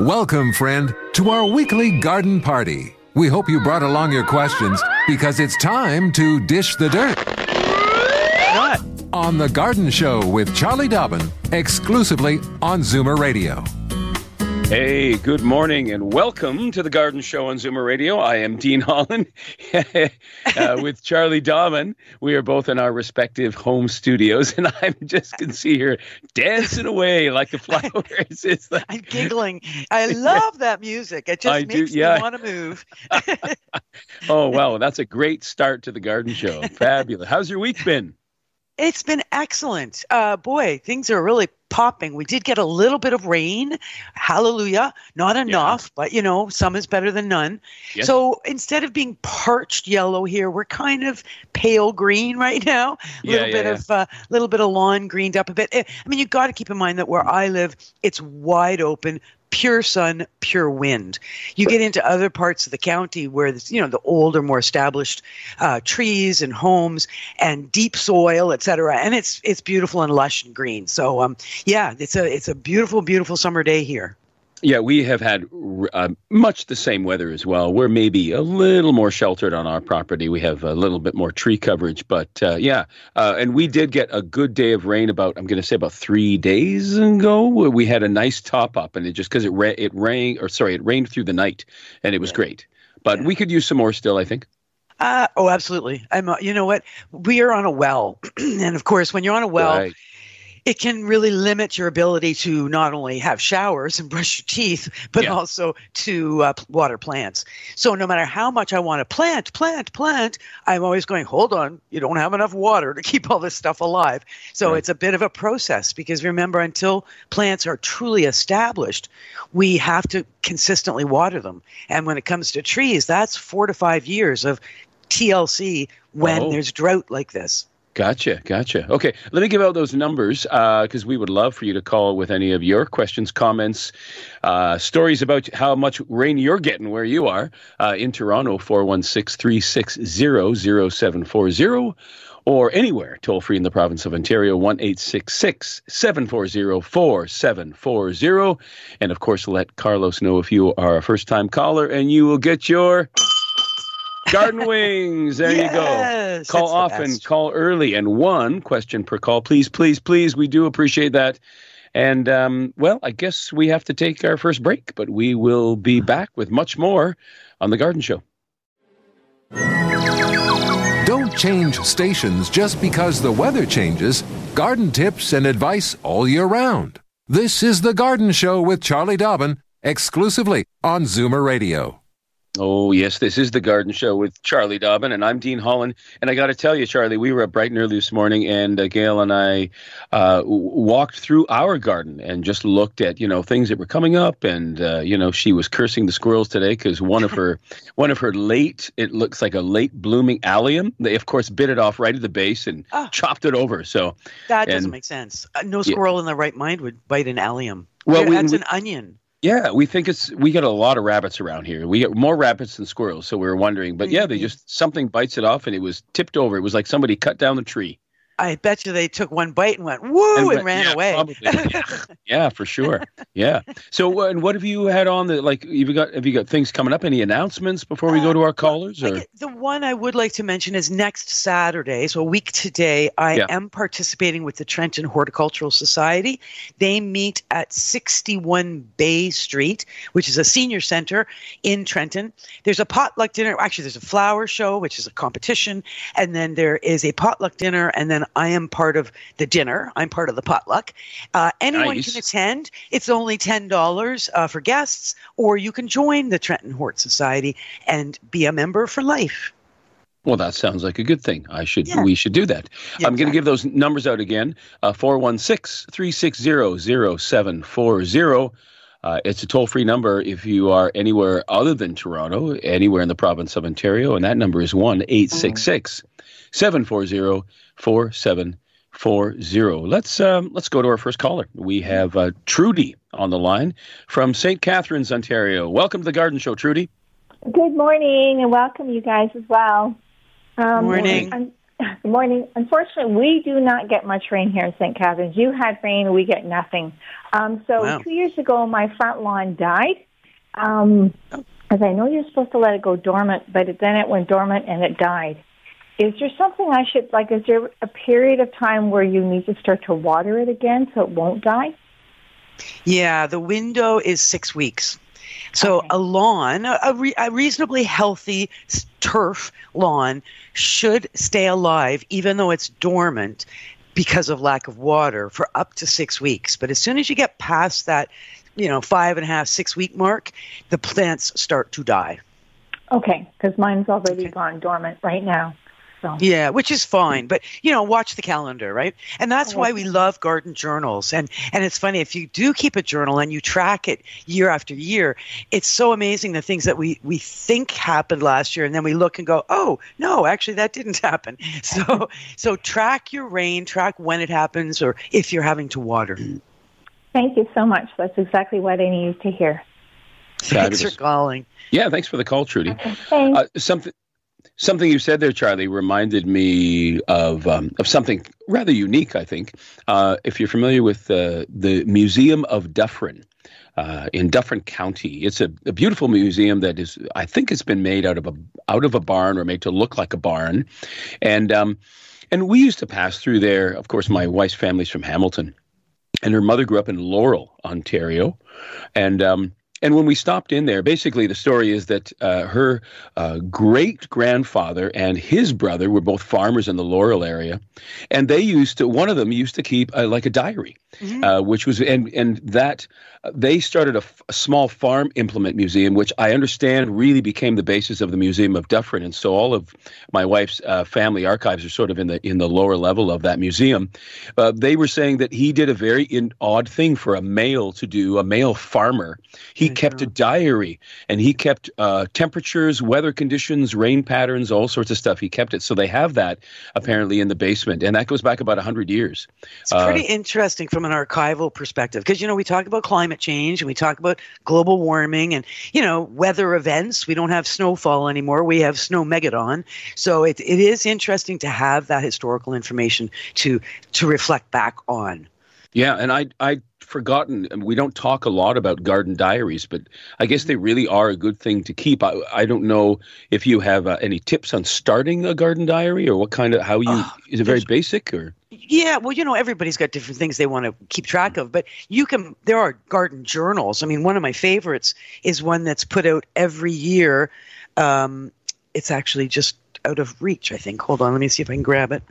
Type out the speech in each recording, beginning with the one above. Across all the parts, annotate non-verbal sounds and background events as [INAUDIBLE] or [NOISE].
Welcome, friend, to our weekly garden party. We hope you brought along your questions because it's time to dish the dirt. What? On The Garden Show with Charlie Dobbin, exclusively on Zoomer Radio. Hey, good morning and welcome to the Garden Show on Zoomer Radio. I am Dean Holland [LAUGHS] uh, with Charlie Dobbin. We are both in our respective home studios, and I'm just can see her dancing away like the [LAUGHS] flowers. It's like, I'm giggling. I love that music. It just I do- makes yeah. me want to move. [LAUGHS] oh wow, that's a great start to the Garden Show. Fabulous. How's your week been? It's been excellent. Uh, boy, things are really popping. We did get a little bit of rain. Hallelujah. Not enough, but you know, some is better than none. Yes. So instead of being parched yellow here, we're kind of pale green [LAUGHS] right now. A Yeah, little yeah, bit yeah. of a little bit of lawn greened up a bit. Eh, I mean, you got to keep in mind that where I live, it's wide open, pure sun, pure wind. You get into other parts of the county where you know the older, more established uh, trees and homes and deep soil, et cetera, and it's it's beautiful and lush and green. So um, yeah, it's a it's a beautiful, beautiful summer day here. Yeah, we have had uh, much the same weather as well. We're maybe a little more sheltered on our property. We have a little bit more tree coverage, but uh, yeah, uh, and we did get a good day of rain about I'm going to say about three days ago. We had a nice top up, and it just because it ra- it rained or sorry, it rained through the night, and it was great. But we could use some more still, I think. Uh, oh, absolutely. I'm. Uh, you know what? We are on a well, [CLEARS THROAT] and of course, when you're on a well, Right. It can really limit your ability to not only have showers and [LAUGHS] brush your teeth, but Yeah. also to uh, water plants. So no matter how much I want to plant, plant, plant, I'm always going, hold on, you don't have enough water to keep all this stuff alive. So Right. it's a bit of a process because remember, until plants are truly established, we have to consistently water them. And when it comes to trees, that's four to five years of TLC when Oh. there's drought like this. Gotcha, gotcha. Okay, let me give out those numbers because we would love for you to call with any of your questions, comments, uh, stories about how much rain you're getting where you are uh, in Toronto, 416 360 0740, or anywhere toll free in the province of Ontario, 1 740 4740. And of course, let Carlos know if you are a first time caller and you will get your. Garden wings. There you go. Call that's often, best. call early, and one question per call. Please, please, please. We do appreciate that. And um, well, I guess we have to take our first break, but we will be back with much more on the Garden Show. Don't change stations just because the weather changes. Garden tips and advice all year round. This is The Garden Show with Charlie Dobbin, exclusively on Zoomer Radio. Oh, yes, this is the Garden Show with Charlie Dobbin, and I'm Dean Holland. And I got to tell you, Charlie, we were up bright and early this morning, and uh, Gail and I uh, walked through our garden and just looked at you know things that were coming up. And uh, you know, she was cursing the squirrels today because one of her [LAUGHS] one of her late it looks like a late blooming allium. They of course bit it off right at the base and Ah. chopped it over. So That doesn't make sense. Uh, no squirrel in the right mind would bite an allium. Well, Yeah, we- that's we- an onion. Yeah, we think it's we get a lot of rabbits around here. We get more rabbits than squirrels, so we were wondering. But yeah, they Mhm. just something bites it off, and it was tipped over. It was like somebody cut down the tree I bet you they took one bite and went woo and, went- ran yeah, away. Yeah. [LAUGHS] yeah, for sure. Yeah. So, uh, and what have you had on the like? You've got have you got things coming up? Any announcements before we go to our callers? Or the one I would like to mention is next Saturday, so a week today, I Yeah. am participating with the Trenton Horticultural Society. They meet at 61 Bay Street, which is a senior center in Trenton. There's a potluck dinner. Actually, there's a flower show, which is a competition, and then there is a potluck dinner, and then I am part of the dinner. I'm part of the potluck. Uh, anyone Nice. can attend. It's only ten dollars uh, for guests, or you can join the Trenton Hort Society and be a member for life. Well, that sounds like a good thing. I should Yeah. we should do that. Yeah, I'm going to give those numbers out again. Uh, 416-360-0740. Uh, it's a toll free number if you are anywhere other than Toronto, anywhere in the province of Ontario, and that number is 1 866 740 4740. Let's um, let's go to our first caller. We have uh, Trudy on the line from St. Catharines, Ontario. Welcome to the Garden Show, Trudy. Good morning, and welcome you guys as well. Um, morning. Good morning. Unfortunately, we do not get much rain here in St. Catharines. You had rain, we get nothing. Um, so wow. two years ago, my front lawn died. Um, as I know you're supposed to let it go dormant, but then it went dormant and it died. Is there something I should like? Is there a period of time where you need to start to water it again so it won't die? Yeah, the window is six weeks. So okay. a lawn, a, re- a, reasonably healthy turf lawn, should stay alive even though it's dormant because of lack of water for up to six weeks. But as soon as you get past that, you know, five and a half, six week mark, the plants start to die. Okay, because mine's already okay. gone dormant right now. So. Yeah, which is fine, but you know, watch the calendar, right? And that's why we love garden journals. And and it's funny if you do keep a journal and you track it year after year, it's so amazing the things that we we think happened last year, and then we look and go, oh no, actually that didn't happen. [LAUGHS] So so track your rain, track when it happens, or if you're having to water. Thank you so much. That's exactly what I needed to hear. Thanks for calling. Yeah, thanks for the call, Trudy. Okay, uh, something Something you said there, Charlie, reminded me of um, of something rather unique. I think, uh, if you're familiar with uh, the Museum of Dufferin uh, in Dufferin County, it's a, a, beautiful museum that is, I think, it's been made out of a out of a barn or made to look like a barn, and um, and we used to pass through there. Of course, my wife's family's from Hamilton, and her mother grew up in Laurel, Ontario, and um, and when we stopped in there, basically the story is that uh, her uh, great grandfather and his brother were both farmers in the Laurel area, and they used to. One of them used to keep uh, like a diary, mm-hmm. Uh, which was and and that they started a, f- a small farm implement museum, which I understand really became the basis of the Museum of Dufferin. And so all of my wife's uh, family archives are sort of in the in the lower level of that museum. Uh, they were saying that he did a very in, odd thing for a male to do, a male farmer. He kept a diary and he kept uh, temperatures, weather conditions, rain patterns, all sorts of stuff. He kept it. So they have that apparently in the basement, and that goes back about hundred years. It's pretty uh, interesting from an archival perspective because you know we talk about climate climate change and we talk about global warming and you know weather events we don't have snowfall anymore we have snowmageddon so it, it is interesting to have that historical information to to reflect back on yeah and i i forgotten we don't talk a lot about garden diaries but i guess they really are a good thing to keep i, I don't know if you have uh, any tips on starting a garden diary or what kind of how you uh, is it very basic or yeah, well, you know, everybody's got different things they want to keep track of, but you can. There are garden journals. I mean, one of my favorites is one that's put out every year. Um, it's actually just out of reach, I think. Hold on, let me see if I can grab it.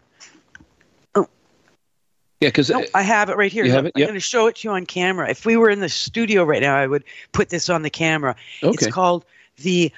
Yeah, because no, I have it right here. It? I'm going to show it to you on camera. If we were in the studio right now, I would put this on the camera. Okay. It's called the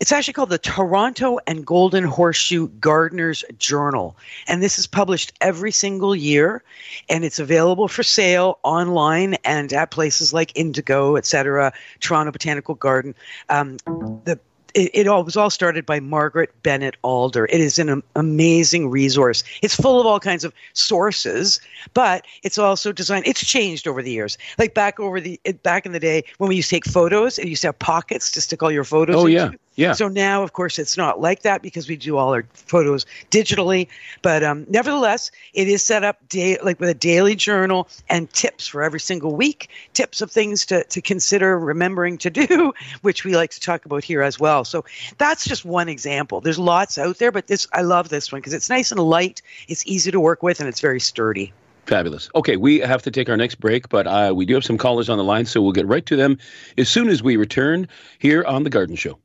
it's actually called the Toronto and Golden Horseshoe Gardener's Journal. And this is published every single year. And it's available for sale online and at places like Indigo, etc., Toronto Botanical Garden. Um, the it, it, all was all started by Margaret Bennett Alder. It is an amazing resource. It's full of all kinds of sources, but it's also designed. It's changed over the years. Like back over the back in the day when we used to take photos, and you used to have pockets to stick all your photos. Oh into. yeah. Yeah. So now, of course, it's not like that because we do all our photos digitally. But um, nevertheless, it is set up day, like with a daily journal and tips for every single week, tips of things to, to consider remembering to do, [LAUGHS] which we like to talk about here as well. So that's just one example. There's lots out there, but this I love this one because it's nice and light, it's easy to work with, and it's very sturdy. Fabulous. Okay, we have to take our next break, but uh, we do have some callers on the line, so we'll get right to them as soon as we return here on The Garden Show.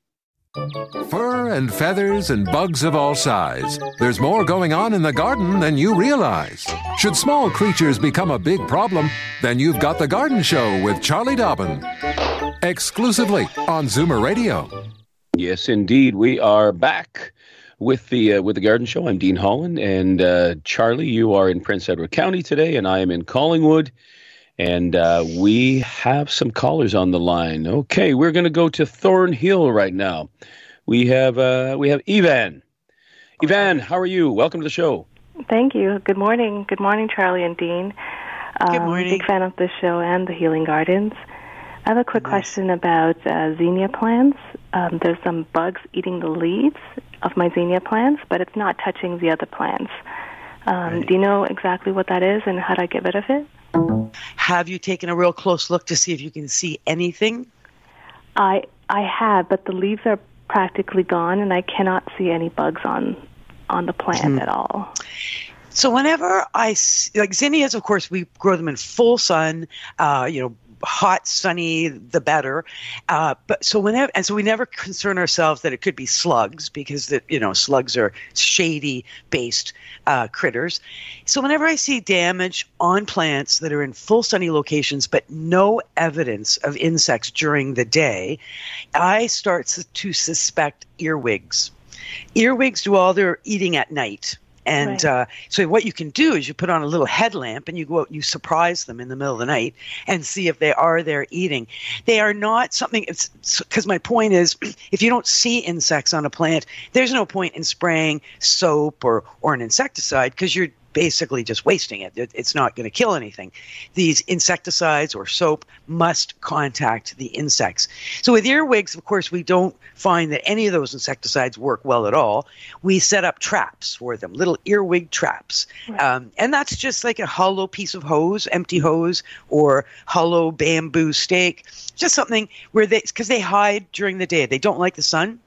Fur and feathers and bugs of all size. There's more going on in the garden than you realize. Should small creatures become a big problem, then you've got The Garden Show with Charlie Dobbin. Exclusively on Zoomer Radio. Yes, indeed. We are back with the uh, with the Garden Show. I'm Dean Holland, and uh, Charlie, you are in Prince Edward County today, and I am in Collingwood. And uh, we have some callers on the line. Okay, we're going to go to Thornhill right now. We have uh, we have Evan. Evan, how are you? Welcome to the show. Thank you. Good morning. Good morning, Charlie and Dean. Um, Good morning. Big fan of the show and the Healing Gardens. I have a quick question about uh, zinnia plants. Um, there's some bugs eating the leaves of my zinnia plants, but it's not touching the other plants. Um, right. Do you know exactly what that is and how do I get rid of it? Have you taken a real close look to see if you can see anything? I I have, but the leaves are practically gone, and I cannot see any bugs on on the plant hmm. at all. So whenever I see, like zinnias, of course, we grow them in full sun. Uh, you know, hot, sunny, the better. Uh, but so whenever, and so we never concern ourselves that it could be slugs because that you know slugs are shady based uh, critters. So whenever I see damage on plants that are in full sunny locations but no evidence of insects during the day, I start to suspect earwigs. Earwigs do all their eating at night. And right. uh, so what you can do is you put on a little headlamp and you go out, you surprise them in the middle of the night and see if they are there eating. They are not something, It's because my point is [CLEARS THROAT] if you don't see insects on a plant, there's no point in spraying soap or, or an insecticide because you're basically just wasting it. It's not going to kill anything. These insecticides or soap must contact the insects. So with earwigs, of course, we don't find that any of those insecticides work well at all. We set up traps for them, little earwig traps. Right. Um, and that's just like a hollow piece of hose, empty hose, or hollow bamboo stake, just something where they, because they hide during the day. They don't like the sun.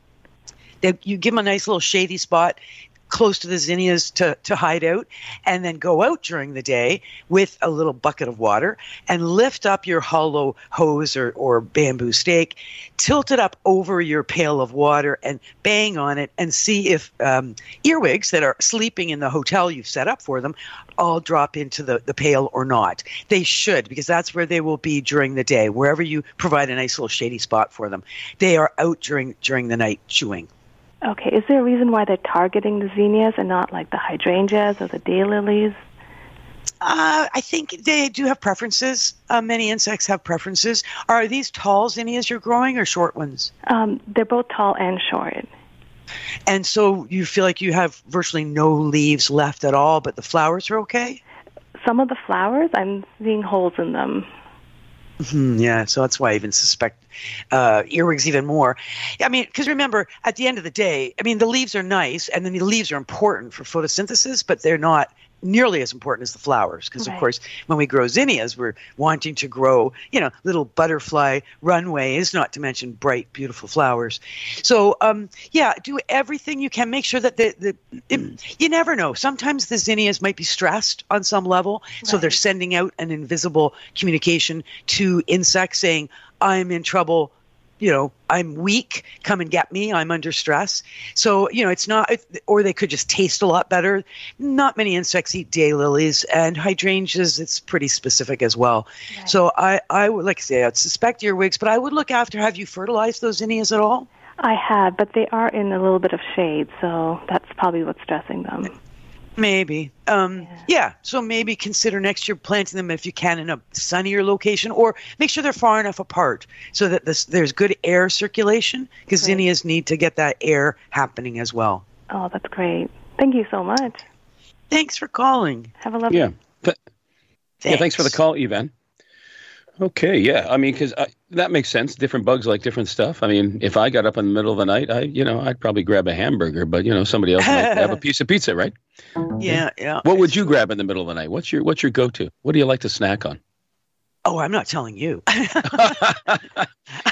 They, you give them a nice little shady spot close to the zinnias to, to hide out and then go out during the day with a little bucket of water and lift up your hollow hose or, or bamboo stake, tilt it up over your pail of water and bang on it and see if um, earwigs that are sleeping in the hotel you've set up for them all drop into the, the pail or not. They should because that's where they will be during the day, wherever you provide a nice little shady spot for them. They are out during during the night chewing. Okay, is there a reason why they're targeting the zinnias and not like the hydrangeas or the daylilies? Uh, I think they do have preferences. Uh, many insects have preferences. Are these tall zinnias you're growing or short ones? Um, they're both tall and short. And so you feel like you have virtually no leaves left at all, but the flowers are okay? Some of the flowers, I'm seeing holes in them. Mm-hmm, yeah, so that's why I even suspect uh, earwigs even more. I mean, because remember, at the end of the day, I mean, the leaves are nice, and then the leaves are important for photosynthesis, but they're not nearly as important as the flowers because right. of course when we grow zinnias we're wanting to grow you know little butterfly runways not to mention bright beautiful flowers so um, yeah do everything you can make sure that the, the it, you never know sometimes the zinnias might be stressed on some level right. so they're sending out an invisible communication to insects saying i'm in trouble you know, I'm weak, come and get me, I'm under stress. So, you know, it's not, or they could just taste a lot better. Not many insects eat daylilies and hydrangeas, it's pretty specific as well. Right. So I, I would, like I say, I'd suspect earwigs, but I would look after, have you fertilized those zinnias at all? I have, but they are in a little bit of shade, so that's probably what's stressing them. Maybe. Um, yeah. yeah. So maybe consider next year planting them if you can in a sunnier location, or make sure they're far enough apart so that this, there's good air circulation because right. zinnias need to get that air happening as well. Oh, that's great. Thank you so much. Thanks for calling. Have a lovely. Yeah. Th- thanks. Yeah. Thanks for the call, Evan. Okay, yeah. I mean, because uh, that makes sense. Different bugs like different stuff. I mean, if I got up in the middle of the night, I, you know, I'd probably grab a hamburger, but you know, somebody else might have a [LAUGHS] piece of pizza, right? Yeah, yeah. What would you grab in the middle of the night? What's your What's your go to? What do you like to snack on? Oh, I'm not telling you. [LAUGHS]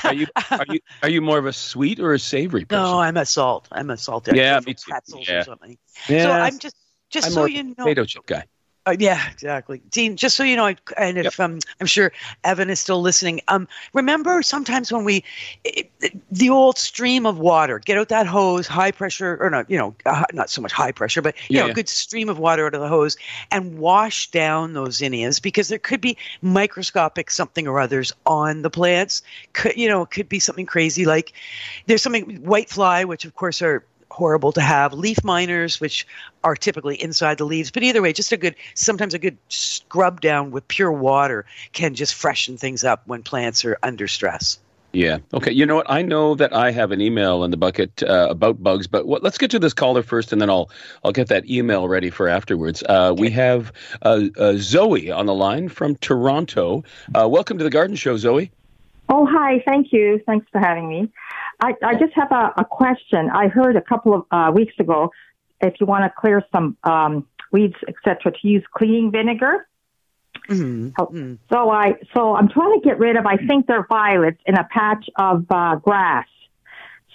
are you are you are you more of a sweet or a savory person? No, I'm a salt. I'm a salt. Yeah, me too. Pretzels yeah. or something. Yeah. So I'm just just I'm so you know. Potato chip guy. Uh, yeah, exactly, Dean. Just so you know, and if yep. um, I'm sure Evan is still listening. Um, remember, sometimes when we, it, the old stream of water, get out that hose, high pressure, or not, you know, uh, not so much high pressure, but you yeah, know, yeah. good stream of water out of the hose, and wash down those zinnias because there could be microscopic something or others on the plants. Could you know, could be something crazy like there's something white fly, which of course are horrible to have. Leaf miners, which are typically inside the leaves, but either way, just a good, sometimes a good scrub down with pure water can just freshen things up when plants are under stress. Yeah. Okay. You know what? I know that I have an email in the bucket uh, about bugs, but what, let's get to this caller first, and then I'll I'll get that email ready for afterwards. Uh, okay. We have uh, uh, Zoe on the line from Toronto. Uh, welcome to the Garden Show, Zoe. Oh, hi. Thank you. Thanks for having me. I, I just have a, a question. I heard a couple of uh, weeks ago if you want to clear some um, weeds, etc., to use cleaning vinegar. Mm-hmm. So, mm-hmm. so I so I'm trying to get rid of I think they're violets in a patch of uh, grass.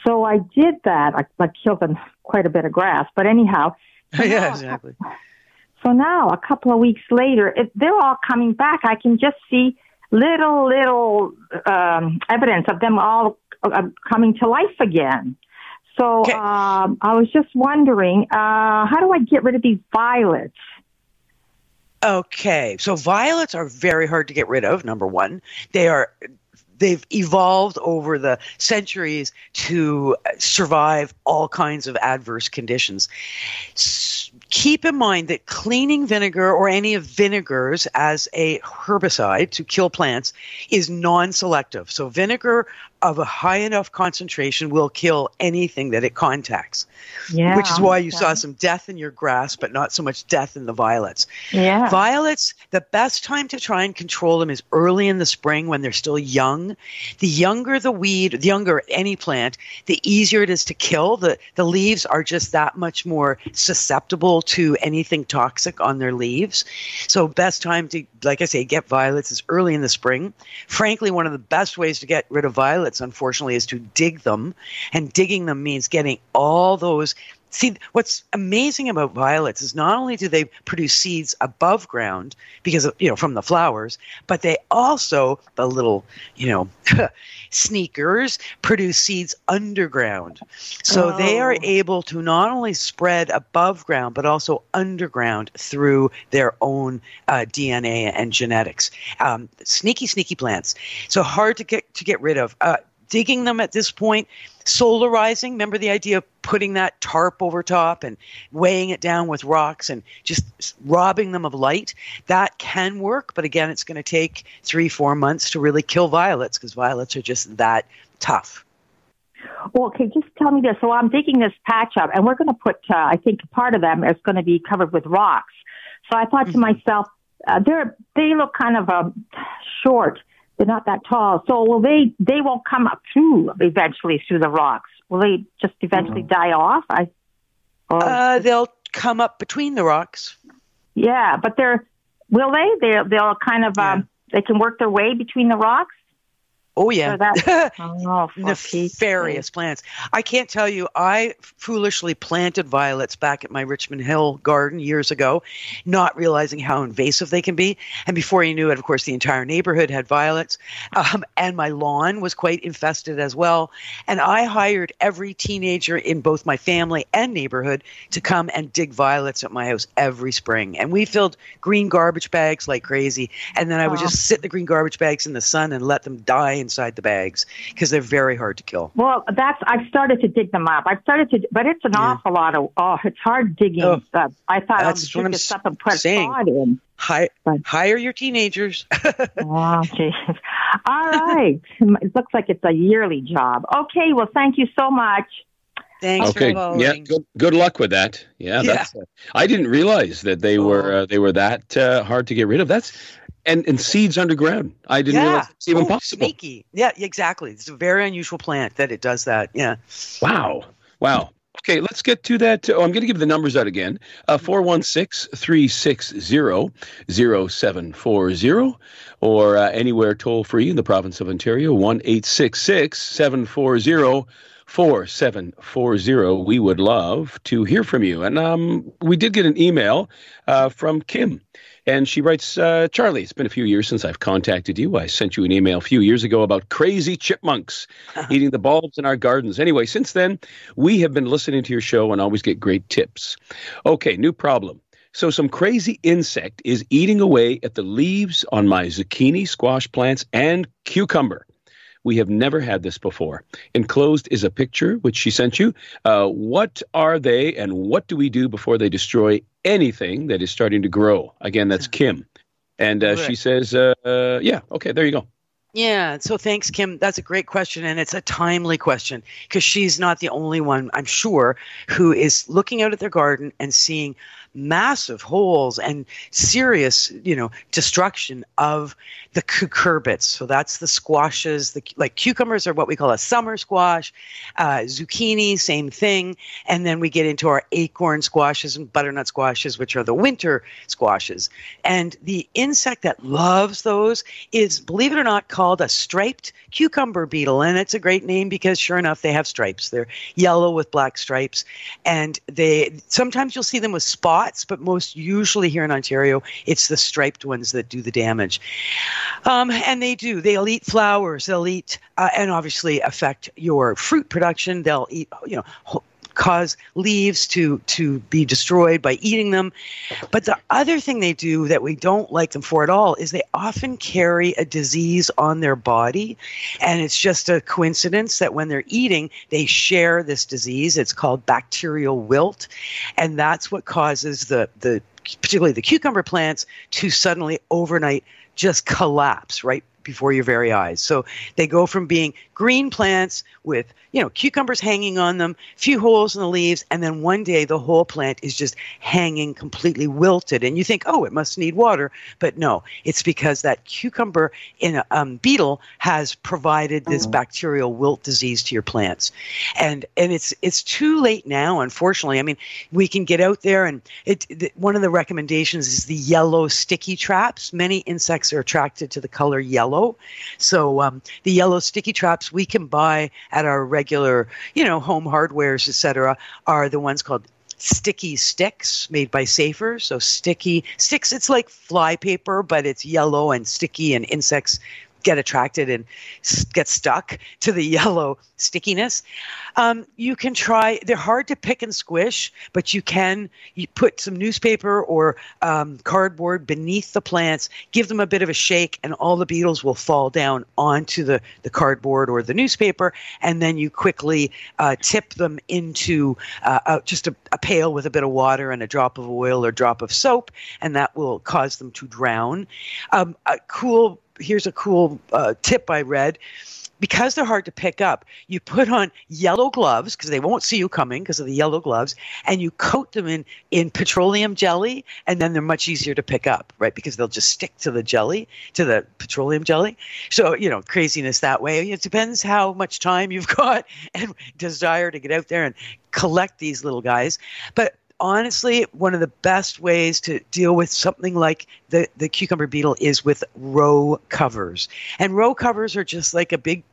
So I did that. I, I killed them quite a bit of grass, but anyhow. [LAUGHS] So yeah, exactly. So now, a couple of weeks later, it, they're all coming back. I can just see little, little um, evidence of them all uh, coming to life again. So okay. um, I was just wondering, uh, how do I get rid of these violets? Okay, so violets are very hard to get rid of. Number one, they are they've evolved over the centuries to survive all kinds of adverse conditions. S- keep in mind that cleaning vinegar or any of vinegars as a herbicide to kill plants is non-selective. So vinegar of a high enough concentration will kill anything that it contacts. Yeah, which is why you saw some death in your grass, but not so much death in the violets. Yeah. Violets, the best time to try and control them is early in the spring when they're still young. The younger the weed, the younger any plant, the easier it is to kill. The the leaves are just that much more susceptible to anything toxic on their leaves. So best time to like I say, get violets is early in the spring. Frankly, one of the best ways to get rid of violets unfortunately, is to dig them. And digging them means getting all those see what's amazing about violets is not only do they produce seeds above ground because of, you know from the flowers but they also the little you know [LAUGHS] sneakers produce seeds underground so oh. they are oh. able to not only spread above ground but also underground through their own uh, dna and genetics um, sneaky sneaky plants so hard to get to get rid of uh, digging them at this point, solarizing. Remember the idea of putting that tarp over top and weighing it down with rocks and just robbing them of light? That can work, but again, it's going to take three, four months to really kill violets because violets are just that tough. Well, okay, just tell me this. So I'm digging this patch up, and we're going to put, uh, I think part of them is going to be covered with rocks. So I thought mm-hmm. to myself, uh, they're, they look kind of um, short. They're not that tall. So will they, they won't come up through eventually through the rocks. Will they just eventually mm-hmm. die off? I, or, uh, they'll come up between the rocks. Yeah, but they're, will they? They'll, they'll kind of, yeah. um, they can work their way between the rocks? Oh yeah, oh, [LAUGHS] nefarious plants. I can't tell you. I foolishly planted violets back at my Richmond Hill garden years ago, not realizing how invasive they can be. And before you knew it, of course, the entire neighborhood had violets, um, and my lawn was quite infested as well. And I hired every teenager in both my family and neighborhood to come and dig violets at my house every spring. And we filled green garbage bags like crazy, and then I would oh. just sit the green garbage bags in the sun and let them die inside the bags because they're very hard to kill. Well, that's I've started to dig them up. I've started to, but it's an yeah. awful lot of oh, it's hard digging oh, stuff. I thought that's I'll dig this up and put saying. sod in. Hi, hire your teenagers. [LAUGHS] oh, geez. All right. It looks like it's a yearly job. Okay. Well, thank you so much. Thanks okay. Yeah. Good, good luck with that. Yeah. yeah. That's, uh, I didn't realize that they were oh. uh, they were that uh, hard to get rid of. That's and and seeds underground. I didn't yeah. realize it's even oh, possible. Sneaky. Yeah, exactly. It's a very unusual plant that it does that. Yeah. Wow. Wow. Okay, let's get to that. Oh, I'm going to give the numbers out again. Uh, 416 360 0740 or uh, anywhere toll free in the province of Ontario, 1 740 4740. We would love to hear from you. And um, we did get an email uh, from Kim. And she writes, uh, Charlie, it's been a few years since I've contacted you. I sent you an email a few years ago about crazy chipmunks [LAUGHS] eating the bulbs in our gardens. Anyway, since then, we have been listening to your show and always get great tips. Okay, new problem. So, some crazy insect is eating away at the leaves on my zucchini, squash plants, and cucumber. We have never had this before. Enclosed is a picture which she sent you. Uh, what are they and what do we do before they destroy anything that is starting to grow? Again, that's Kim. And uh, she says, uh, yeah, okay, there you go. Yeah. So thanks, Kim. That's a great question. And it's a timely question because she's not the only one, I'm sure, who is looking out at their garden and seeing massive holes and serious, you know, destruction of the cucurbits. So that's the squashes. The like cucumbers are what we call a summer squash. Uh, zucchini, same thing. And then we get into our acorn squashes and butternut squashes, which are the winter squashes. And the insect that loves those is, believe it or not, called a striped cucumber beetle. And it's a great name because, sure enough, they have stripes. They're yellow with black stripes, and they sometimes you'll see them with spots spots, but most usually here in Ontario, it's the striped ones that do the damage. Um, and they do. They'll eat flowers. They'll eat, uh, and obviously affect your fruit production. They'll eat, you know, cause leaves to to be destroyed by eating them. But the other thing they do that we don't like them for at all is they often carry a disease on their body, and it's just a coincidence that when they're eating, they share this disease. It's called bacterial wilt, and that's what causes the the particularly the cucumber plants to suddenly overnight just collapse right before your very eyes. So they go from being green plants with, you know, cucumbers hanging on them, few holes in the leaves, and then one day the whole plant is just hanging completely wilted. And you think, oh, it must need water. But no, it's because that cucumber in a um, beetle has provided this mm-hmm. bacterial wilt disease to your plants. And and it's it's too late now, unfortunately. I mean, we can get out there and it, it one of the recommendations is the yellow sticky traps. Many insects are attracted to the color yellow. So um, the yellow sticky traps we can buy at our regular, you know, home hardwares, etc., are the ones called sticky sticks made by Safer. So sticky sticks, it's like fly paper, but it's yellow and sticky, and insects get attracted and get stuck to the [LAUGHS] yellow stickiness. Um, you can try, they're hard to pick and squish, but you can you put some newspaper or um, cardboard beneath the plants, give them a bit of a shake, and all the beetles will fall down onto the, the cardboard or the newspaper. And then you quickly uh, tip them into uh, just a, a pail with a bit of water and a drop of oil or drop of soap, and that will cause them to drown. Um, a cool here's a cool uh, tip I read. Because they're hard to pick up, you put on yellow gloves because they won't see you coming because of the yellow gloves, and you coat them in in petroleum jelly, and then they're much easier to pick up, right? Because they'll just stick to the jelly, to the petroleum jelly. So you know, craziness that way. It depends how much time you've [LAUGHS] got and desire to get out there and collect these little guys. But honestly, one of the best ways to deal with something like the, the cucumber beetle is with row covers. And row covers are just like a big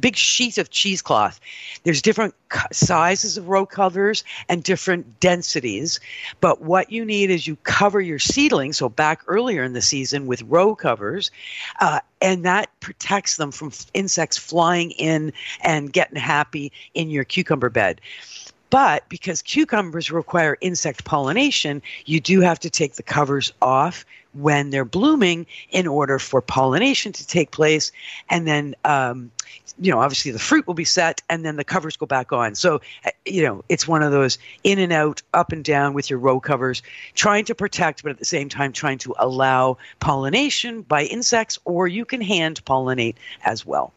big sheet of cheesecloth. There's different sizes of row covers and different densities. But what you need is you cover your seedlings, so back earlier in the season, with row covers, uh, and that protects them from insects flying in and getting happy in your cucumber bed. But because cucumbers require insect pollination, you do have to take the covers off when they're blooming in order for pollination to take place. And then, um, you know, obviously the fruit will be set and then the covers go back on. So, uh, you know, it's one of those in and out, up and down with your row covers, trying to protect, but at the same time trying to allow pollination by insects, or you can hand pollinate as well.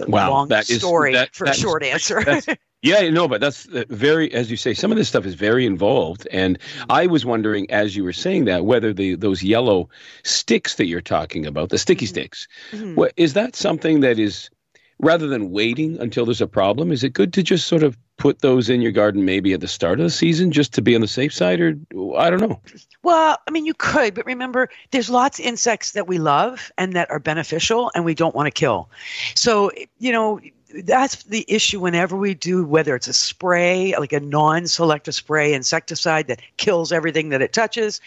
It's a wow, long that story is, that, for that a short is, answer. yeah, no, but that's uh, very, as you say, some of this stuff is very involved. And I was wondering, as you were saying that, whether the those yellow sticks that you're talking about, the sticky mm-hmm. sticks, mm-hmm. What, is that something that is rather than waiting until there's a problem, is it good to just sort of put those in your garden maybe at the start of the season just to be on the safe side or I don't know. Well, I mean you could, but remember there's lots of insects that we love and that are beneficial and we don't want to kill. So, you know, that's the issue whenever we do whether it's a spray like a non-selective spray insecticide that kills everything that it touches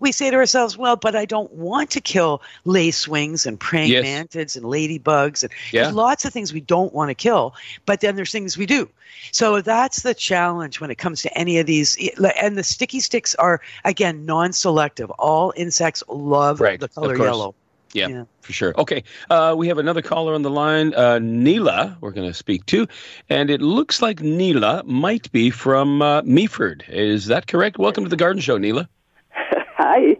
we say to ourselves well but i don't want to kill lacewings and praying yes. mantids and ladybugs and yeah. there's lots of things we don't want to kill but then there's things we do so that's the challenge when it comes to any of these and the sticky sticks are again non-selective all insects love right. the color yellow Yeah, yeah, for sure. Okay, uh, we have another caller on the line, uh, Neela. We're going to speak to, and it looks like Neela might be from uh, Meaford. Is that correct? Welcome to the Garden Show, Neela. [LAUGHS] Hi.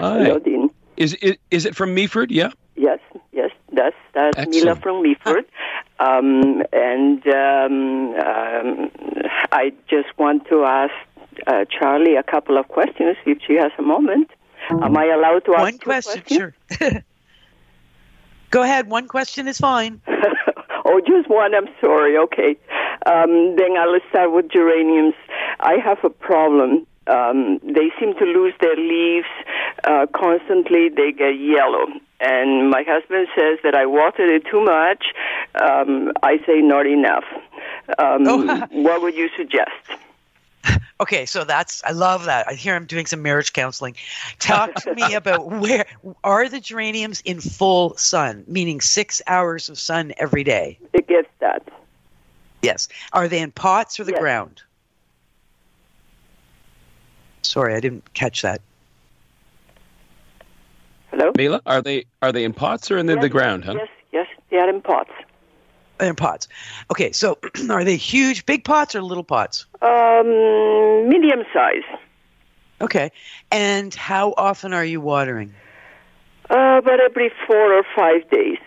Hi. Hello, Dean. Is it is it from Meaford? Yeah. Yes, yes. That's that's Neela from Meaford, um, and um, um, I just want to ask uh, Charlie a couple of questions if she has a moment. Am I allowed to ask one question? Sure. [LAUGHS] Go ahead. One question is fine. [LAUGHS] oh, just one. I'm sorry. Okay. Um, then I'll start with geraniums. I have a problem. Um, they seem to lose their leaves uh, constantly. They get yellow, and my husband says that I watered it too much. Um, I say not enough. Um, oh. what would you suggest? Okay, so that's I love that. I hear I'm doing some marriage counseling. Talk to me [LAUGHS] about where are the geraniums in full sun, meaning six hours of sun every day. It gets that. Yes. Are they in pots or the yes. ground? Sorry, I didn't catch that. Hello, Mila. Are they are they in pots or in the, yes, the ground? Huh? Yes, yes, they are in pots in pots. Okay, so [CLEARS THROAT] are they huge, big pots or little pots? Um, medium size. Okay, and how often are you watering? Uh, about every four or five days.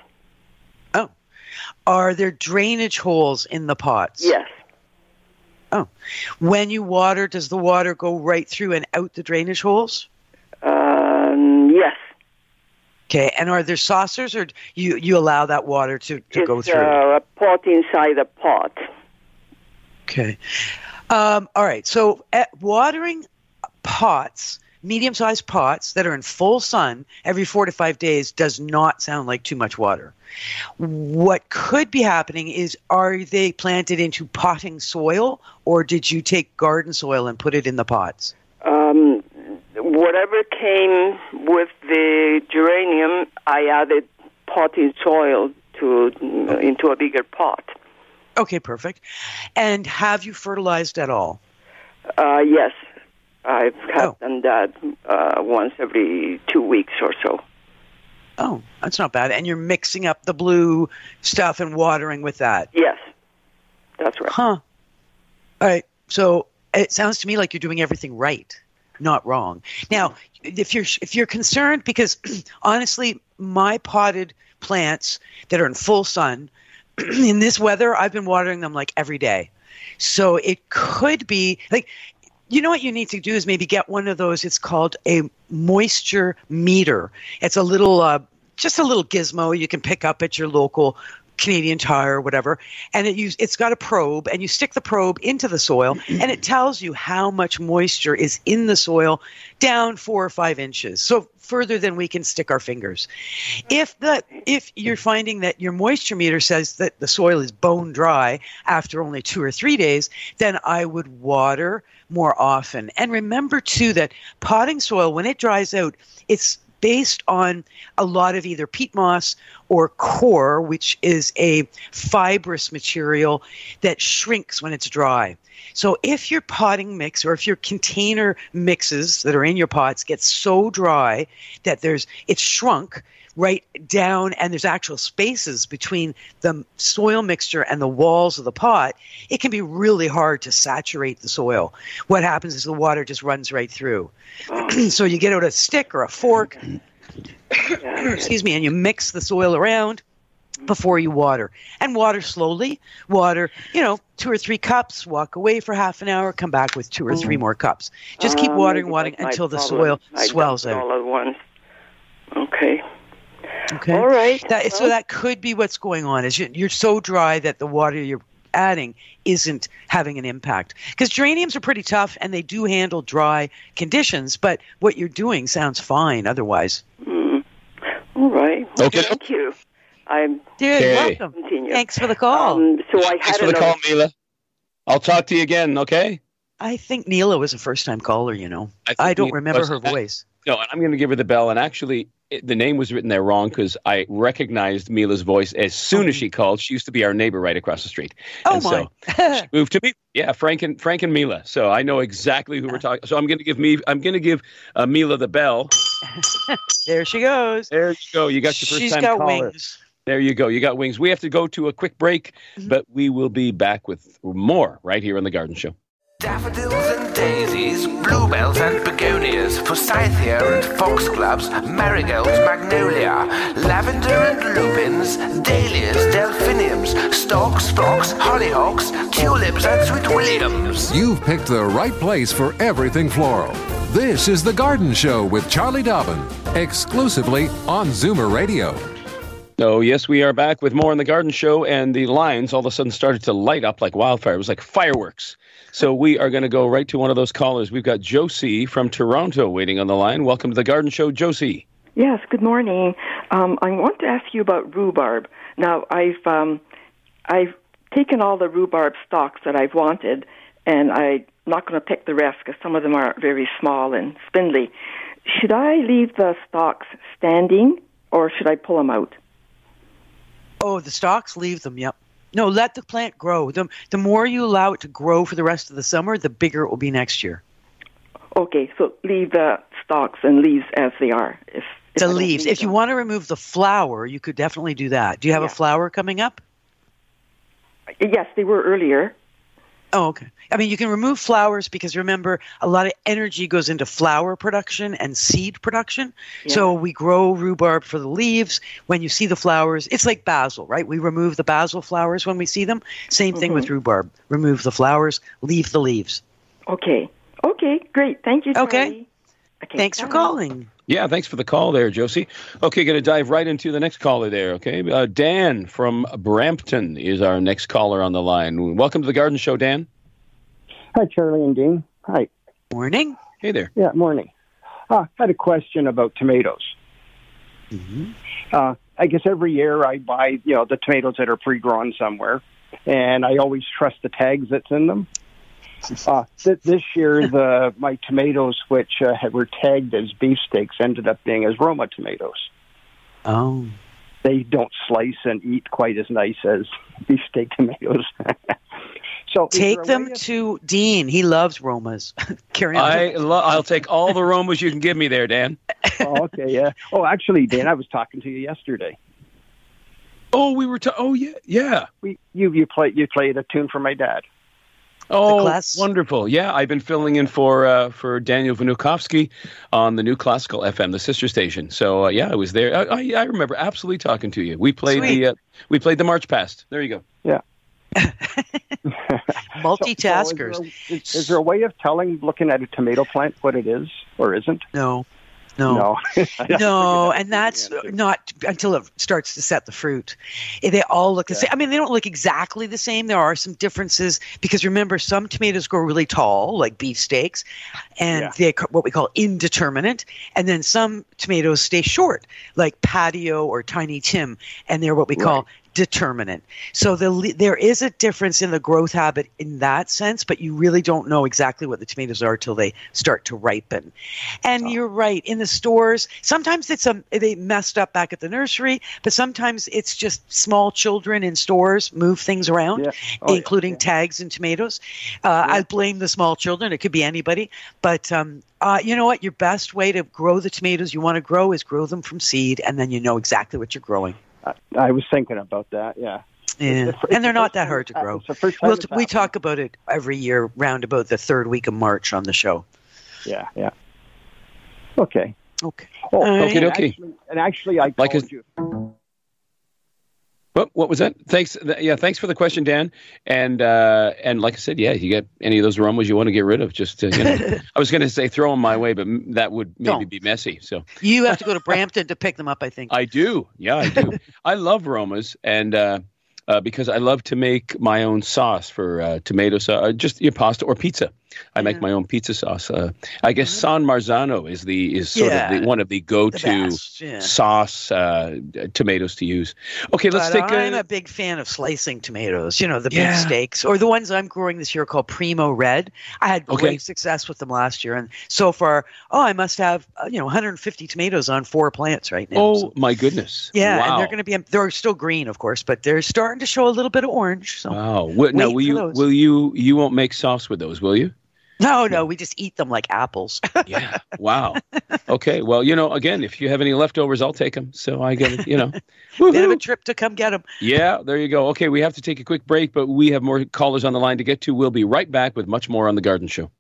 Oh, are there drainage holes in the pots? Yes. Oh, when you water, does the water go right through and out the drainage holes? Okay, and are there saucers, or you you allow that water to, to go through? Uh, a pot inside a pot. Okay. Um, all right. So, watering pots, medium-sized pots that are in full sun every four to five days, does not sound like too much water. What could be happening is, are they planted into potting soil, or did you take garden soil and put it in the pots? Um, whatever came with the geranium, I added potting soil to into a bigger pot. Okay, perfect. And have you fertilized at all? Uh, yes, I've oh. done that uh, once every two weeks or so. Oh, that's not bad. And you're mixing up the blue stuff and watering with that. Yes, that's right. Huh. All right. So it sounds to me like you're doing everything right not wrong. Now, if you're if you're concerned, because [CLEARS THROAT] honestly, my potted plants that are in full sun [CLEARS THROAT] in this weather, I've been watering them like every day. So it could be like you know what you need to do is maybe get one of those. It's called a moisture meter. It's a little, uh, just a little gizmo you can pick up at your local Canadian Tire or whatever, and it use it's got a probe, and you stick the probe into the soil, and it tells you how much moisture is in the soil down four or five inches. So further than we can stick our fingers. If the if you're finding that your moisture meter says that the soil is bone dry after only two or three days, then I would water more often. And remember too that potting soil, when it dries out, it's based on a lot of either peat moss or coir, which is a fibrous material that shrinks when it's dry. So if your potting mix or if your container mixes that are in your pots get so dry that there's it's shrunk, right down and there's actual spaces between the soil mixture and the walls of the pot, it can be really hard to saturate the soil. What happens is the water just runs right through. [CLEARS THROAT] so you get out a stick or a fork, [COUGHS] excuse me, and you mix the soil around before you water. And water slowly. Water you know two or three cups walk away for half an hour come back with two or three mm. more cups. Just keep oh, watering watering until the soil swells out. all at once. Okay Okay. All right. That, so that could be what's going on. Is you're so dry that the water you're adding isn't having an impact. Because geraniums are pretty tough and they do handle dry conditions, but what you're doing sounds fine otherwise. Mm. All right. Okay. Thank you. I'm Dude, okay. welcome. Continue. Thanks for the call. Um, so I Thanks for the call, Mila. I'll talk to you again, okay? I think Neela was a first time caller, you know. I, I don't remember her voice. No, and I'm going to give her the bell. And actually, it, the name was written there wrong because I recognized Mila's voice as soon as she called. She used to be our neighbor right across the street. Oh and my! So she moved to me. Yeah, Frank and Frank and Mila. So I know exactly who we're talking. So I'm going to give me. I'm going to give uh, Mila the bell, [LAUGHS] there she goes. There you go. You got your first She's time got caller. wings. There you go. You got wings. We have to go to a quick break, Mm-hmm. but we will be back with more right here on the Garden Show. Daffodils and daisies, bluebells and begonias, forsythia and foxgloves, marigolds, magnolia, lavender and lupins, dahlias, delphiniums, stocks, phlox, hollyhocks, tulips and sweet williams. You've picked the right place for everything floral. This is The Garden Show with Charlie Dobbin, exclusively on Zoomer Radio. Oh, yes, we are back with more on the Garden Show, and the lines all of a sudden started to light up like wildfire. It was like fireworks. So we are going to go right to one of those callers. We've got Josie from Toronto waiting on the line. Welcome to the Garden Show, Josie. Yes, good morning. Um, I want to ask you about rhubarb. Now, I've um, I've taken all the rhubarb stalks that I've wanted, and I'm not going to pick the rest because some of them are very small and spindly. Should I leave the stalks standing, or should I pull them out? Oh, the stalks, leave them. Yep. No, let the plant grow. The, the more you allow it to grow for the rest of the summer, the bigger it will be next year. Okay, so leave the stalks and leaves as they are. If, if The leaves. If you them. want to remove the flower, you could definitely do that. Do you have a flower coming up? yes, they were earlier. Oh, okay. I mean, you can remove flowers because remember, a lot of energy goes into flower production and seed production. So we grow rhubarb for the leaves. When you see the flowers, it's like basil, right? We remove the basil flowers when we see them. Same thing Mm-hmm. with rhubarb. Remove the flowers, leave the leaves. Okay. Okay, great. Thank you. Charlie. Okay. Thanks for calling. Yeah, thanks for the call there, Josie. Okay, going to dive right into the next caller there, okay? Uh, Dan from Brampton is our next caller on the line. Welcome to the Garden Show, Dan. Hi, Charlie and Dean. Hi. Morning. Hey there. Yeah, morning. Uh, I had a question about tomatoes. Uh, I guess every year I buy, you know, the tomatoes that are pre-grown somewhere, and I always trust the tags that's in them. [LAUGHS] Uh, th- this year, the my tomatoes, which uh, had- were tagged as beefsteaks, ended up being as Roma tomatoes. Oh. They don't slice and eat quite as nice as [LAUGHS] beefsteak tomatoes. [LAUGHS] so, Take them of- to Dean. He loves Romas. Carry on. I lo- I'll take all the Romas you can give me there, Dan. oh, okay, yeah. Oh, actually, Dan, I was talking to you yesterday. Oh, we were. Ta- oh, yeah, yeah. We, you you play you played a tune for my dad. Oh, class- wonderful! Yeah, I've been filling in for uh, for Daniel Vanukovsky on the new Classical FM, the sister station. So uh, yeah, I was there. I, I, I remember absolutely talking to you. We played Sweet. the uh, we played the March Past. There you go. Yeah. [LAUGHS] [LAUGHS] Multitaskers. So, is, there, is, is there a way of telling, looking at a tomato plant, what it is or isn't? no. No. No. [LAUGHS] No, and that's not until it starts to set the fruit. They all look the same. I mean, they don't look exactly the same. There are some differences because remember, some tomatoes grow really tall, like beefsteaks, and Yeah. they're what we call indeterminate. And then some tomatoes stay short, like patio or tiny Tim, and they're what we call determinate. So the, there is a difference in the growth habit in that sense, but you really don't know exactly what the tomatoes are till they start to ripen. And you're right. In the stores, sometimes it's a they messed up back at the nursery, but sometimes it's just small children in stores move things around, Yeah. Oh, including yeah. tags and tomatoes. Uh, I blame the small children. It could be anybody, but um, uh, you know what? Your best way to grow the tomatoes you want to grow is grow them from seed, and then you know exactly what you're growing. I, I was thinking about that. Yeah. Yeah, It's the- it's and they're the not that hard to grow. happened. It's the first time We'll, we talk about it every year, round about the third week of March on the show. Yeah, yeah. Okay. Okay. Oh, All right. and actually, and actually, I Like called a- you. What, what was that? Thanks. th- Yeah, thanks for the question, Dan. And uh, and like I said, yeah, you got any of those Romas you want to get rid of, just to, you know, [LAUGHS] I was going to say throw them my way, but m- that would maybe Don't. be messy. So You have to go to Brampton to pick them up, I think. I do. Yeah, I do. [LAUGHS] I love Romas, and uh, uh, because I love to make my own sauce for uh, tomato sauce, uh, just your pasta or pizza. I make my own pizza sauce. Uh, I guess San Marzano is the is sort Yeah. of the, one of the The go-to yeah. sauce uh, tomatoes to use. Okay, let's but take I'm a. a big fan of slicing tomatoes. You know, the beef steaks or the ones I'm growing this year called Primo Red. I had great Okay. success with them last year, and so far, oh, I must have uh, you know 150 tomatoes on four plants right now. Oh So- my goodness! yeah, wow. and they're going to be they're still green, of course, but they're starting to show a little bit of orange. So Wow. What, now, will you those. will you you won't make sauce with those, will you? No, no, we just eat them like apples. [LAUGHS] yeah. Wow. Okay. Well, you know, again, if you have any leftovers, I'll take them. So I get it, you know. [LAUGHS] Bit of a trip to come get them. Yeah, there you go. Okay, we have to take a quick break, but we have more callers on the line to get to. We'll be right back with much more on The Garden Show.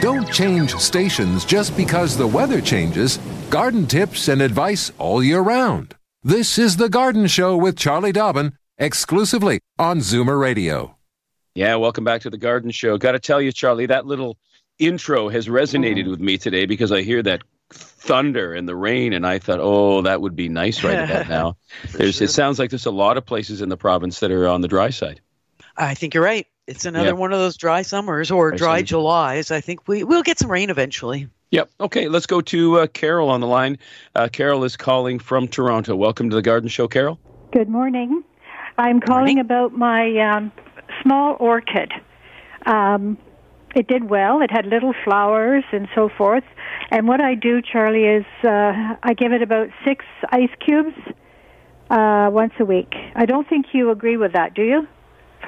Don't change stations just because the weather changes. Garden tips and advice all year round. This is The Garden Show with Charlie Dobbin, exclusively on Zoomer Radio. Yeah, welcome back to The Garden Show. Got to tell you, Charlie, that little intro has resonated with me today because I hear that thunder and the rain, and I thought, oh, that would be nice right about [LAUGHS] now. There's, sure. It sounds like there's a lot of places in the province that are on the dry side. I think you're right. It's another one of those dry summers or dry, dry Julys. I think we will get some rain eventually. Yep. Okay, let's go to uh, Carol on the line. Uh, Carol is calling from Toronto. Welcome to the Garden Show, Carol. Good morning. I'm calling morning. about my um, small orchid. Um, it did well. It had little flowers and so forth. And what I do, Charlie, is uh, I give it about six ice cubes uh, once a week. I don't think you agree with that, do you?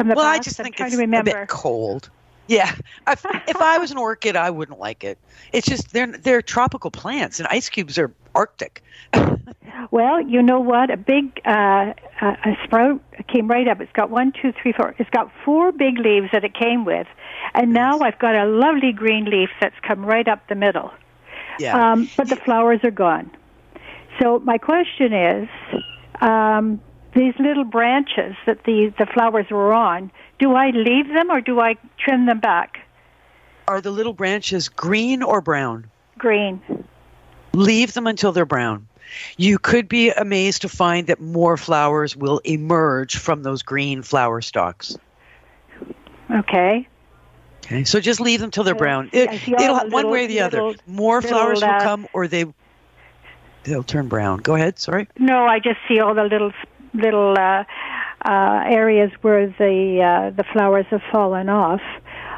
from the well, past? I just I'm think it's a bit cold. Yeah, if, if I was an orchid, I wouldn't like it. It's just they're they're tropical plants, and ice cubes are Arctic. [LAUGHS] well, you know what? A big uh, a sprout came right up. It's got one, two, three, four. It's got four big leaves that it came with, and now I've got a lovely green leaf that's come right up the middle. Yeah. Um, but the flowers are gone. So my question is, um, these little branches that the, the flowers were on, do I leave them or do I trim them back? Are the little branches green or brown? Green. Leave them until they're brown. You could be amazed to find that more flowers will emerge from those green flower stalks. Okay. Okay, so just leave them till they're brown. It, will one little, way or the little, other. More little, flowers will uh, come, or they they'll turn brown. Go ahead. Sorry. No, I just see all the little little uh, uh, areas where the uh, the flowers have fallen off.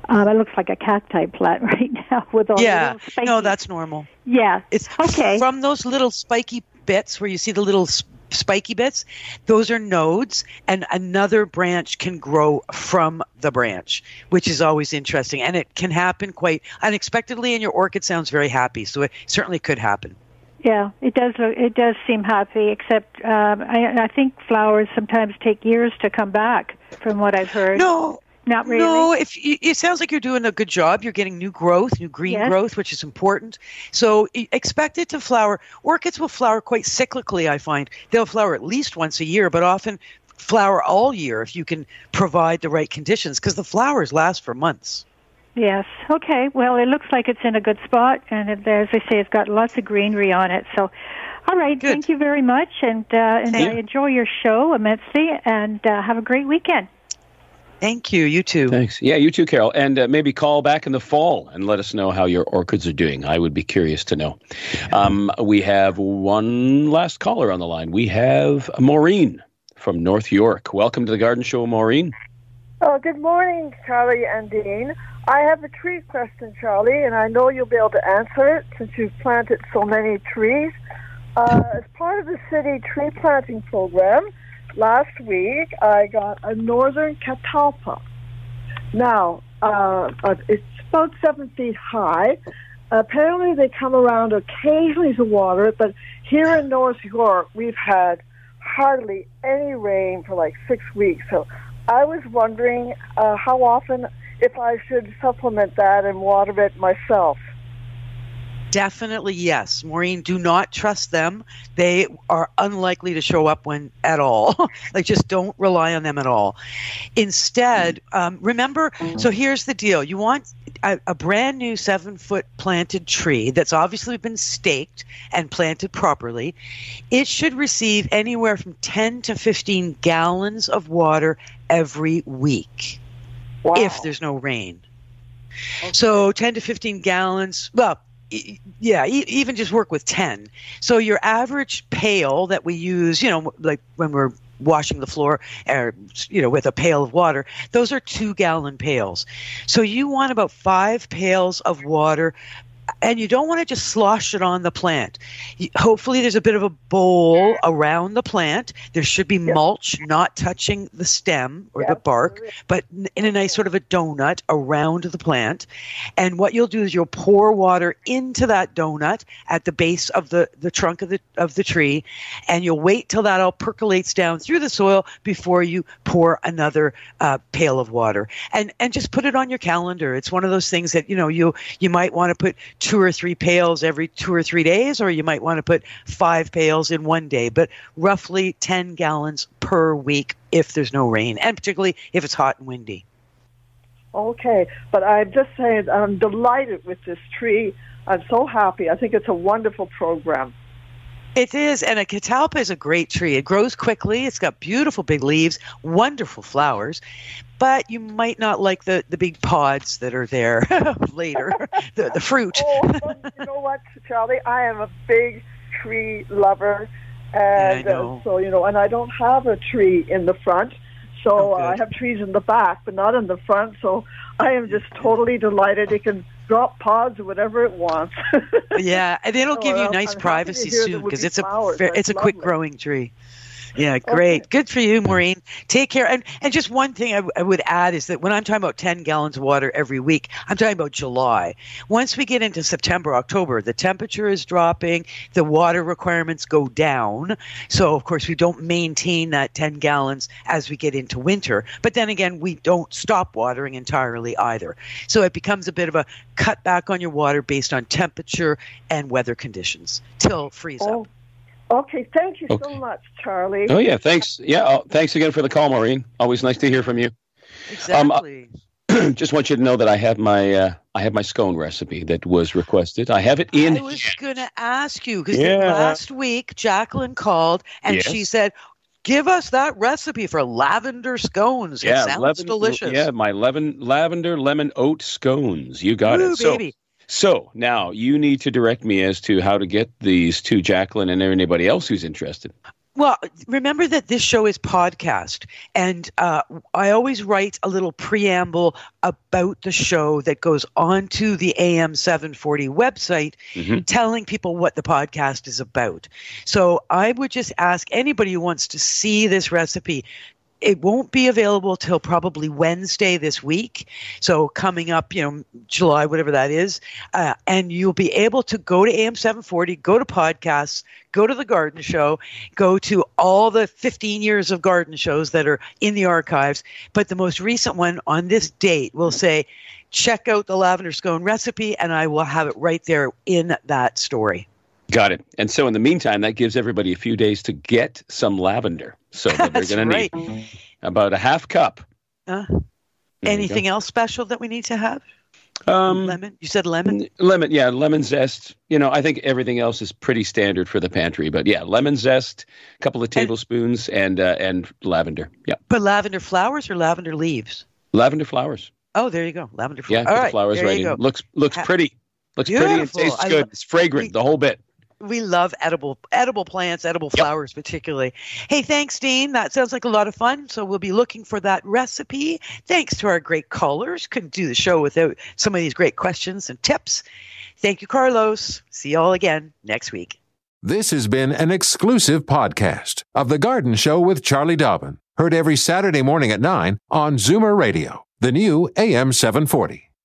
Um, it looks like a cacti plant [LAUGHS] right now with all yeah. the little. No, that's normal. Yeah. It's okay. From those little spiky bits where you see the little sp- spiky bits, those are nodes, and another branch can grow from the branch, which is always interesting. And it can happen quite unexpectedly, and your orchid sounds very happy. So it certainly could happen. Yeah, it does. Look, it does seem happy. Except um, I, I think flowers sometimes take years to come back, from what I've heard. No, not really. No, if it sounds like you're doing a good job, you're getting new growth, new green Yes. growth, which is important. So expect it to flower. Orchids will flower quite cyclically. I find they'll flower at least once a year, but often flower all year if you can provide the right conditions, because the flowers last for months. Yes. Okay. Well, it looks like it's in a good spot, and it, as I say, it's got lots of greenery on it. So, all right. Good. Thank you very much, and uh, and I enjoy your show immensely, and uh, have a great weekend. Thank you. You too. Thanks. Yeah, you too, Carol. And uh, maybe call back in the fall and let us know how your orchids are doing. I would be curious to know. Um, we have one last caller on the line. We have Maureen from North York. Welcome to the Garden Show, Maureen. Oh, good morning, Charlie and Dean. I have a tree question, Charlie, and I know you'll be able to answer it since you've planted so many trees. Uh, as part of the city tree planting program, last week I got a northern catalpa. Now, uh, uh, it's about seven feet high. Apparently, they come around occasionally to water it, but here in North York, we've had hardly any rain for like six weeks. So I was wondering uh, how often, if I should supplement that and water it myself. Definitely yes. Maureen, do not trust them. They are unlikely to show up when at all. [LAUGHS] like just don't rely on them at all. Instead, um, remember, so here's the deal. You want a, a brand new seven foot planted tree that's obviously been staked and planted properly. It should receive anywhere from 10 to 15 gallons of water every week if there's no rain. So 10 to 15 gallons. Well, yeah, e- even just work with 10. So your average pail that we use, you know, like when we're washing the floor er, or you know with a pail of water those are two gallon pails so you want about five pails of water and you don't want to just slosh it on the plant. hopefully, there's a bit of a bowl around the plant. There should be yep. mulch not touching the stem or yep. the bark, but in a nice sort of a donut around the plant. And what you'll do is you'll pour water into that donut at the base of the, the trunk of the of the tree, and you'll wait till that all percolates down through the soil before you pour another uh, pail of water. And and just put it on your calendar. It's one of those things that you know you you might want to put two or three pails every two or three days, or you might want to put five pails in one day, but roughly 10 gallons per week if there's no rain, and particularly if it's hot and windy. Okay, but I'm just saying I'm delighted with this tree. I'm so happy. I think it's a wonderful program. It is, and a catalpa is a great tree. It grows quickly. It's got beautiful big leaves, wonderful flowers, but you might not like the, the big pods that are there [LAUGHS] later, [LAUGHS] the, the fruit. oh, you know what, Charlie? I am a big tree lover, and yeah, uh, so you know, and I don't have a tree in the front, so oh, I have trees in the back, but not in the front. So I am just totally delighted. It can drop pods or whatever it wants. [LAUGHS] yeah, and it'll give you nice privacy soon because it's a it's a quick growing tree. Yeah, [LAUGHS] great. Okay. Good for you, Maureen. Take care. And and just one thing I, w- I would add is that when I'm talking about 10 gallons of water every week, I'm talking about July. Once we get into September, October, the temperature is dropping, the water requirements go down. So, of course, we don't maintain that 10 gallons as we get into winter. But then again, we don't stop watering entirely either. So it becomes a bit of a cut back on your water based on temperature and weather conditions till freeze oh. up. Okay, thank you okay. so much, Charlie. Oh yeah, thanks. Yeah, oh, thanks again for the call, Maureen. Always nice to hear from you. Exactly. Um, [CLEARS THROAT] just want you to know that I have my uh, I have my scone recipe that was requested. I have it in. I was going to ask you because yeah. last week Jacqueline called and yes. she said, "Give us that recipe for lavender scones. Yeah, it sounds lavender, delicious." Yeah, my lemon lavender lemon oat scones. You got Ooh, it. Baby. So now you need to direct me as to how to get these to Jacqueline and anybody else who's interested. Well, remember that this show is podcast, and uh, I always write a little preamble about the show that goes onto the AM 740 website, mm-hmm. telling people what the podcast is about. So I would just ask anybody who wants to see this recipe it won't be available till probably Wednesday this week. So coming up, you know, July, whatever that is, uh, and you'll be able to go to AM 740, go to podcasts, go to the garden show, go to all the 15 years of garden shows that are in the archives. But the most recent one on this date will say, check out the lavender scone recipe, and I will have it right there in that story. Got it. And so, in the meantime, that gives everybody a few days to get some lavender. So [LAUGHS] they're going to need about a half cup. Uh, anything else special that we need to have? Um, lemon. You said lemon. Lemon. Yeah, lemon zest. You know, I think everything else is pretty standard for the pantry, but yeah, lemon zest, a couple of tablespoons, and uh, and lavender. Yeah. But lavender flowers or lavender leaves? Lavender flowers. Oh, there you go. Lavender flowers. Yeah, All right, flowers right in. Looks looks ha- pretty. Looks Beautiful. pretty and tastes good. Lo- it's fragrant, the whole bit we love edible edible plants, edible flowers yep. particularly. Hey, thanks, Dean. That sounds like a lot of fun. So we'll be looking for that recipe. Thanks to our great callers. Couldn't do the show without some of these great questions and tips. Thank you, callers. See you all again next week. This has been an exclusive podcast of The Garden Show with Charlie Dobbin. Heard every Saturday morning at 9 on Zoomer Radio, the new AM 740.